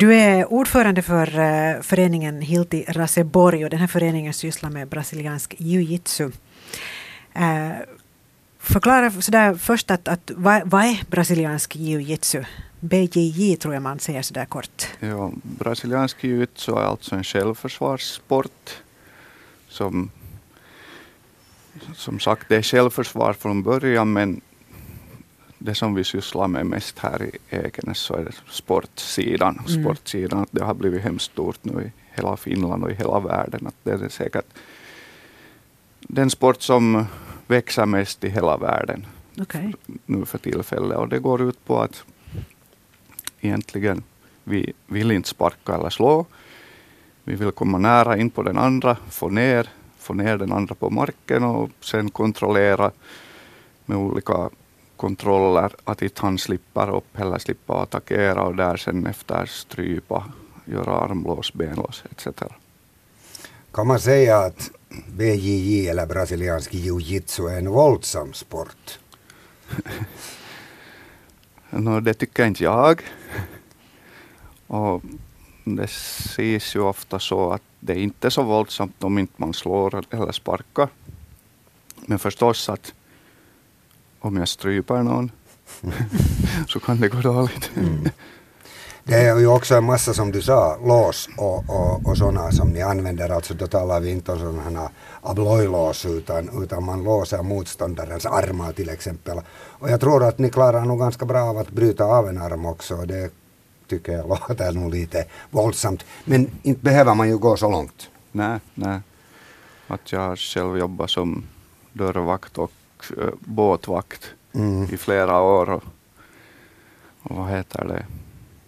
Du är ordförande för eh, föreningen Hilti Raseborg och den här föreningen sysslar med brasiliansk jiu-jitsu. Eh, förklara sådär först att, att vad, vad är brasiliansk jiu-jitsu? BJJ tror jag man säger sådär kort. Ja, brasiliansk jiu-jitsu är alltså en självförsvarssport som som sagt det är självförsvar från början men det som vi sysslar med mest här i Ekenäs så är det sportsidan. Mm. Sportsidan, det har blivit hemskt stort nu i hela Finland och i hela världen. Att det är säkert den sport som växer mest i hela världen okay. nu för tillfället. Och det går ut på att egentligen vi vill inte sparka eller slå. Vi vill komma nära in på den andra, få ner, få ner den andra på marken och sen kontrollera med olika kontroller att inte han slipper upp eller slipper attackera och där sen efter strypa, göra armlås, benlås etc. Kan man säga att BJJ eller brasiliansk jiu-jitsu är en våldsam sport? no, det tycker inte jag. Och det sägs ju ofta så att det är inte så våldsamt om inte man slår eller sparkar. Men förstås att om jag stryper någon så kan det gå dåligt. Mm. Det är ju också en massa som du sa, lås och, och, och sådana som ni använder. Alltså då talar vi inte om sådana ablojlås utan, utan man låser motståndarens armar till exempel. Och jag tror att ni klarar nog ganska bra av att bryta av en arm också. Det tycker jag låter nog lite våldsamt. Men inte behöver man ju gå så långt. Nej, nej. Att jag själv jobbar som dörrvakt och båtvakt mm. i flera år. Och, och vad heter det?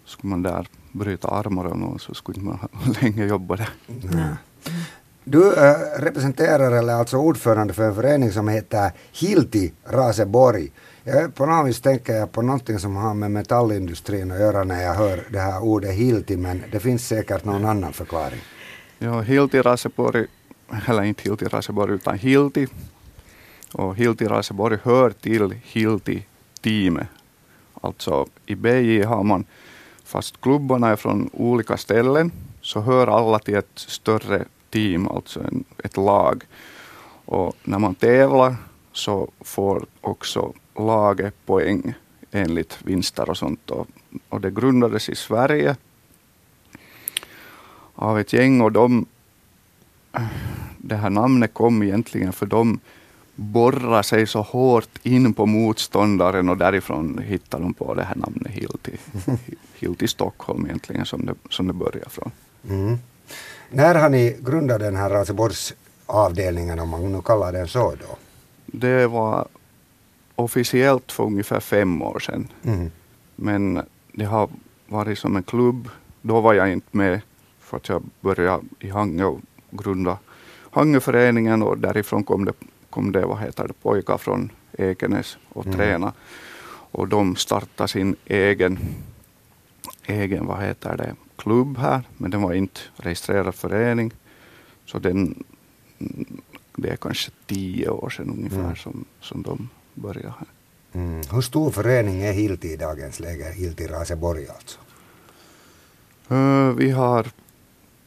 Skulle man där bryta armar och någon så skulle man länge jobba där. Mm. Du äh, representerar, eller alltså ordförande för en förening som heter Hilti Raseborg. Jag, på något vis tänker jag på någonting som har med metallindustrin att göra när jag hör det här ordet Hilti, men det finns säkert någon annan förklaring. Ja, Hilti Raseborg, eller inte Hilti Raseborg utan Hilti. Och Hilti Raseborg hör till Hilti-teamet. Alltså i BJ har man, fast klubbarna är från olika ställen, så hör alla till ett större team, alltså en, ett lag. Och när man tävlar så får också laget poäng enligt vinster och sånt. Och, och det grundades i Sverige av ett gäng och de, det här namnet kom egentligen för de borrar sig så hårt in på motståndaren och därifrån hittar de på det här namnet Hilti. Hilti Stockholm egentligen som det, som det börjar från. Mm. När har ni grundat den här Raseborgsavdelningen om man nu kallar den så då? Det var officiellt för ungefär fem år sedan. Mm. Men det har varit som en klubb. Då var jag inte med för att jag började i Hangö och grunda Hangöföreningen och därifrån kom det, kom det, vad heter det pojkar från Ekenäs och mm. träna. Och de startade sin egen, egen vad heter det, klubb här, men den var inte registrerad förening. Så den, det är kanske tio år sedan ungefär mm. som, som de började här. Mm. Hur stor förening är Hilti i dagens läge, Hilti Raseborg alltså? Uh, vi har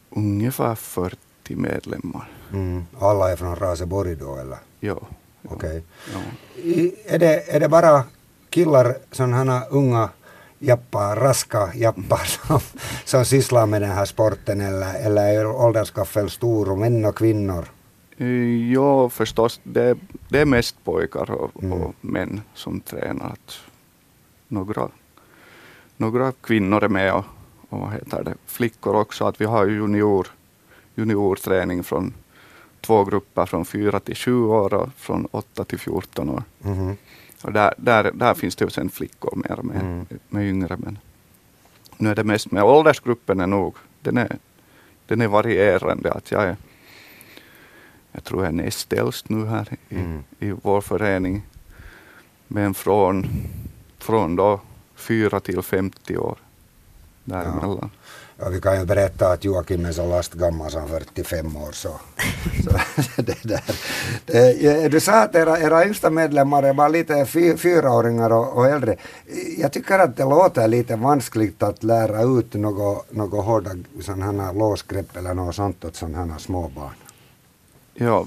ungefär 40 medlemmar. Mm. Alla är från Raseborg då eller? Ja. Okej. Okay. Är, det, är det bara killar, sådana unga jappar, raska jappar som, som sysslar med den här sporten eller, eller är ålderskaffeln stor, män och kvinnor? Jo, förstås. Det, det är mest pojkar och, mm. och män som tränar. Några, några kvinnor är med och, och vad heter det, flickor också. Att vi har junior, juniorträning från två grupper från 4 till 7 år och från 8 till 14 år. Mm. Och där, där, där finns det ju sen flickor mer med, mm. med yngre. Men nu är det mest med åldersgruppen är nog, den är, den är varierande. Att jag är jag tror jag är näst äldst nu här i, mm. i vår förening. Men från, från då 4 till 50 år. däremellan. Ja, vi kan ju berätta att Joakim är så lastgammal som 45 år. Så. så det där. Det, du sa att era, era yngsta medlemmar är bara lite fy, fyraåringar och, och, äldre. Jag tycker att det låter lite vanskligt att lära ut något, något hårda sådana låsgrepp eller något sånt åt sådana här små barn. Ja,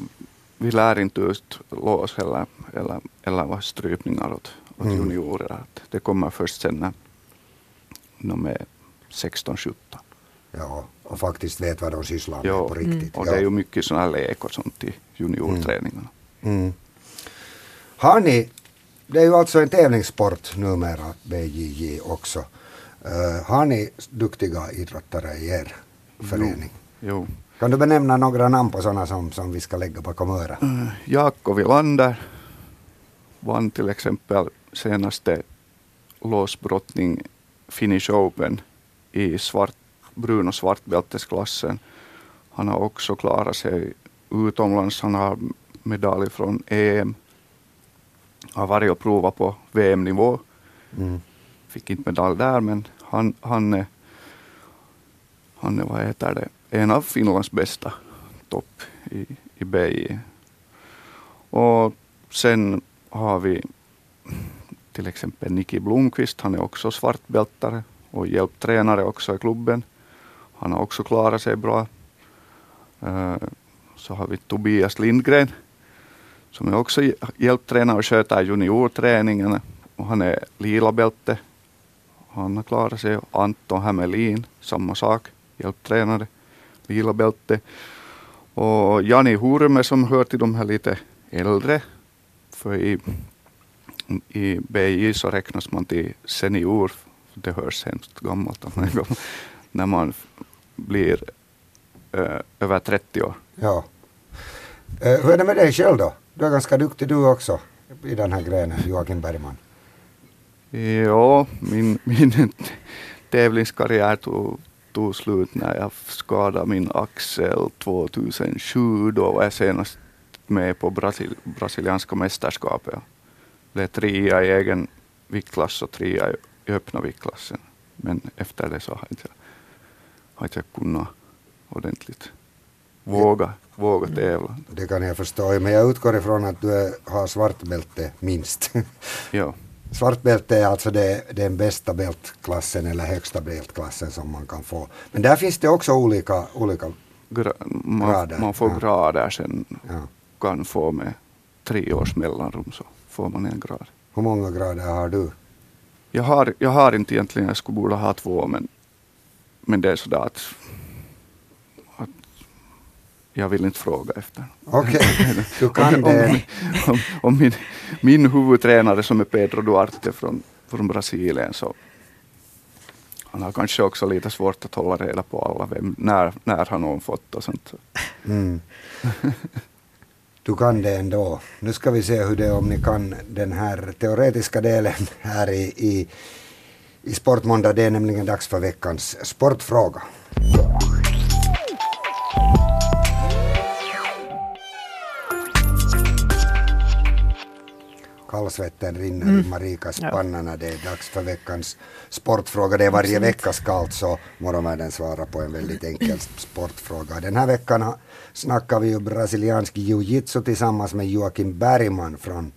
vi lär inte ut lås eller, eller, eller strypningar åt, åt mm. juniorer. Det kommer först sen när de är 16-17. Ja, och faktiskt vet vad de sysslar med ja, på riktigt. Mm. Och det är ju mycket sådana här lek och sånt i juniorträningarna. Mm. Mm. Har ni, det är ju alltså en tävlingssport numera, BJJ också. Uh, har ni duktiga idrottare i er förening? Jo. jo. Kan du benämna några namn på sådana som, som vi ska lägga bakom örat? Uh, Jakob Wilander vann till exempel senaste låsbrottning Finish Open i svart, brun och svartbältesklassen. Han har också klarat sig utomlands. Han har medalj från EM. Har varit och provat på VM-nivå. Mm. Fick inte medalj där, men han, han, är, han är, vad heter det, en av Finlands bästa topp i, i BJ. Och sen har vi till exempel Niki Blomqvist, han är också svartbältare och hjälptränare också i klubben. Han har också klarat sig bra. Eh, så har vi Tobias Lindgren som är också hjälptränare och sköter juniorträningen. Och han är lila bälte. Han har klarat sig. Anton Hämelin, samma sak, hjälptränare, lila bälte. Och Jani Hurme som hör till de här lite äldre. För i i BJ så räknas man till senior, det hörs hemskt gammalt när man blir ö, över 30 år. Ja. Uh, hur är det med dig själv då? Du är ganska duktig du också i den här grenen, Joakim Bergman. Ja, min, min tävlingskarriär tog, tog slut när jag skadade min axel 2007. Då var jag senast med på Brasil, brasilianska mästerskapet blev trea i egen viktklass och trea i öppna viktklassen. Men efter det så har jag inte, har inte kunnat ordentligt våga, våga mm. tävla. Det kan jag förstå, men jag utgår ifrån att du har svart bälte minst. ja. Svart bälte är alltså det, den bästa bältklassen eller högsta bältklassen som man kan få. Men där finns det också olika, olika Gra man, grader. Man får ja. grader sen, ja. kan få med tre års mellanrum. Så får man en grad. Hur många grader har du? Jag har, jag har inte egentligen, jag skulle borde ha två, men, men det är sådär att, att jag vill inte fråga efter. Okej, okay. du kan om, det. Om, om, om, min, min huvudtränare som är Pedro Duarte från, från Brasilien, så han har kanske också lite svårt att hålla reda på alla, vem, när, när har någon fått och sånt. Mm. Du kan det ändå. Nu ska vi se hur det är om ni kan den här teoretiska delen här i, i, i Sportmåndag. Det är nämligen dags för veckans sportfråga. Kallsvetten rinner mm. i Marikas panna när det är dags för veckans sportfråga. Det är varje vecka kallt så morgonvärlden svarar på en väldigt enkel sportfråga. Den här veckan snackar vi ju brasiliansk jiu-jitsu tillsammans med Joakim Bergman från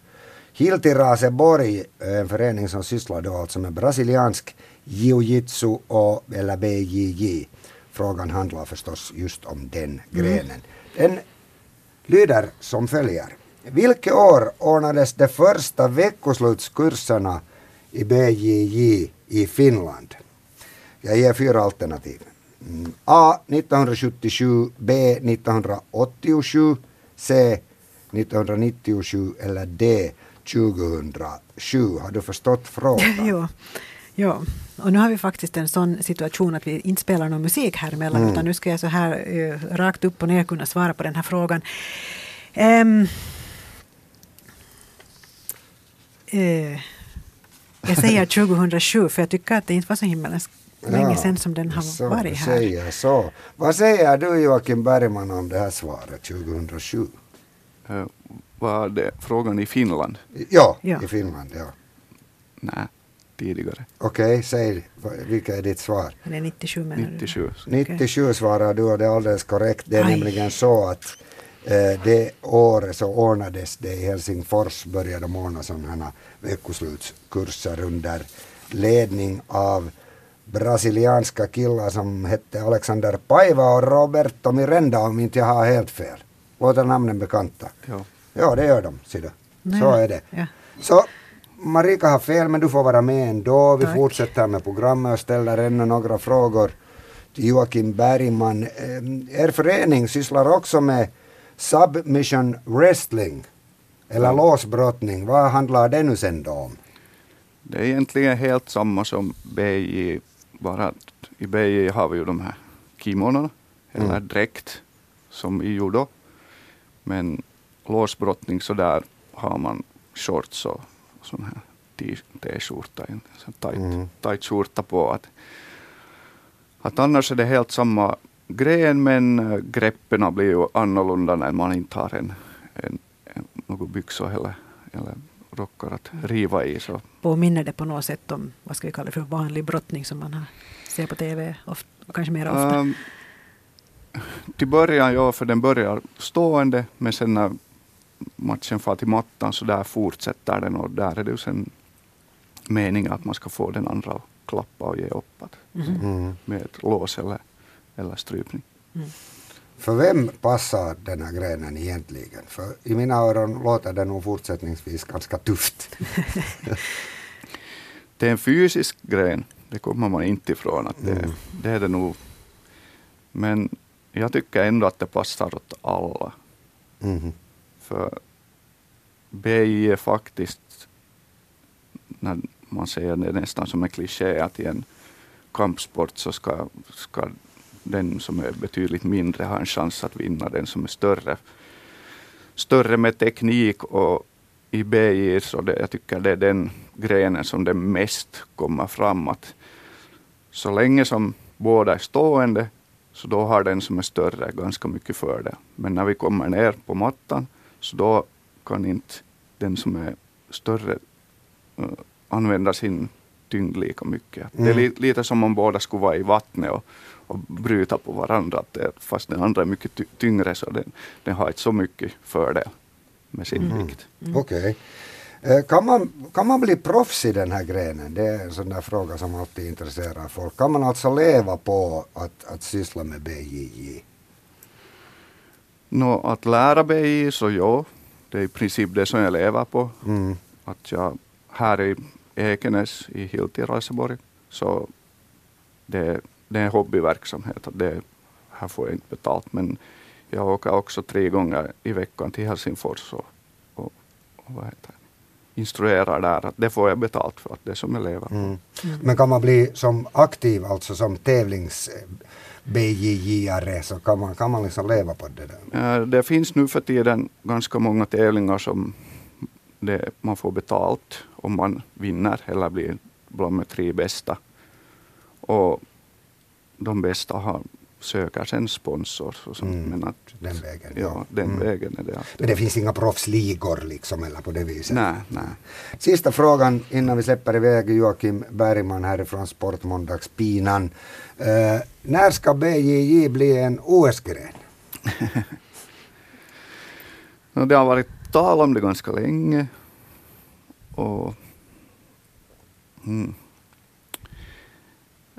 Hilti Raseborg, en förening som sysslar då alltså med brasiliansk jiu-jitsu och, eller BJJ. Frågan handlar förstås just om den grenen. Den lyder som följer. Vilket år ordnades de första veckoslutskurserna i BJJ i Finland? Jag ger fyra alternativ. Mm. A 1977, B 1987, C 1997 eller D 2007. Har du förstått frågan? jo. Ja, och nu har vi faktiskt en sån situation att vi inte spelar någon musik här emellan, mm. utan nu ska jag så här uh, rakt upp och ner kunna svara på den här frågan. Um, uh, jag säger 2007, för jag tycker att det inte var så himmelens länge sedan som den har så, varit här. Säger så. Vad säger du Joakim Bergman om det här svaret 2007? Uh, var det frågan i Finland? Ja, ja. i Finland, ja. Nej, tidigare. Okej, säg vilket är ditt svar? Det är 97 menar du? 97. 97 svarar du och det är alldeles korrekt. Det är Aj. nämligen så att eh, det året så ordnades det i Helsingfors började de ordna sådana veckoslutskurser under ledning av brasilianska killar som hette Alexander Paiva och Roberto Miranda om inte jag har helt fel. Låter namnen bekanta? Ja. Ja, det gör de. Nej. Så är det. Ja. Så Marika har fel men du får vara med ändå. Vi Tack. fortsätter med programmet och ställer ännu några frågor till Joakim Bergman. Eh, Er förening sysslar också med submission wrestling eller Ja. låsbrottning. Vad handlar det nu sen då om? Det är egentligen helt samma som BJ, bara att i BJ har vi ju de här kimonorna, eller Mm. dräkt, som i judo. Men låsbrottning så där har man shorts och sån här t-skjorta, en tight, Mm. tight skjorta på. Att, att annars är det helt samma gren men äh, greppen blir ju annorlunda när man inte har en, en, en, några byxor eller, eller rockar att riva i. Så Påminner det på något sätt om, vad ska vi kalla det för, vanlig brottning som man har, ser på TV, ofta, kanske mer ofta? Um, till början, ja, för den börjar stående, men sen när matchen far till mattan så där fortsätter den och där är det ju sen meningen att man ska få den andra att klappa och ge upp att, Mhm. Mm. med ett lås eller, eller strypning. Mm. För vem passar den här grenen egentligen? För i mina öron låter det nog fortsättningsvis ganska tufft. Det är en fysisk gren, det kommer man inte ifrån. Att det, Mm. det är det nog. Men jag tycker ändå att det passar åt alla. Mhm. För BI är faktiskt, när man säger det nästan som en kliché, att i en kampsport så ska, ska den som är betydligt mindre har en chans att vinna den som är större. Större med teknik och i BI så det, jag tycker det är den grenen som det mest kommer fram. Att så länge som båda är stående så då har den som är större ganska mycket för det. Men när vi kommer ner på mattan så då kan inte den som är större uh, använda sin tyngd lika mycket. Det är Mm. li, lite som om båda skulle vara i vattnet och, och bryta på varandra. Att det, fast den andra är mycket ty, tyngre så den, den har inte så mycket fördel med sin Mm. vikt. Okej. Eh, Kan, man, kan man bli proffs i den här grenen? Det är en sån där fråga som alltid intresserar folk. Kan man alltså leva på att, att syssla med BJJ? Nå, att lära BI så ja, det är i princip det som jag lever på. Mm. Att jag här i Ekenäs i Hilti Raseborg så det, det är en hobbyverksamhet. Det, här får jag inte betalt men jag åker också tre gånger i veckan till Helsingfors och, och, och vad heter det, instruerar där. Att det får jag betalt för att det är som jag lever på. Mm. Men kan man bli som aktiv, alltså som tävlings BJJ-are, så kan man, kan man liksom leva på det där? Eh, Det finns nu för tiden ganska många tävlingar som det, man får betalt om man vinner eller blir bland de tre bästa. Och de bästa har, söker sen sponsor. Och sånt. Mm, Men att, den vägen, Ja, ja. den Mm. vägen är det. att- Men det finns inga proffsligor liksom eller på det viset? Nej, nej. Sista frågan innan vi släpper iväg Joakim Bergman härifrån Sportmåndagspinan. Eh, när ska BJJ bli en OS-gren? Det har varit tal om det ganska länge. Och, mm,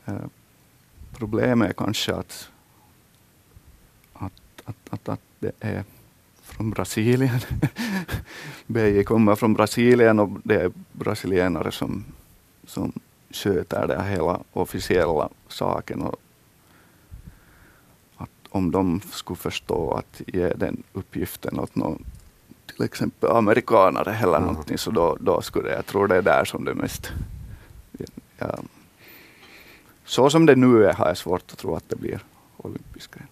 Eh, problemet är kanske att, att, att, att, att det är från Brasilien. BJ kommer från Brasilien och det är brasilienare som, som sköter det hela officiella saken. Och att om de skulle förstå att ge den uppgiften åt någon till exempel amerikanare eller Ja. någonting så då, då skulle jag tror det är där som det mest ja, så som det nu är har jag svårt att tro att det blir olympisk gren.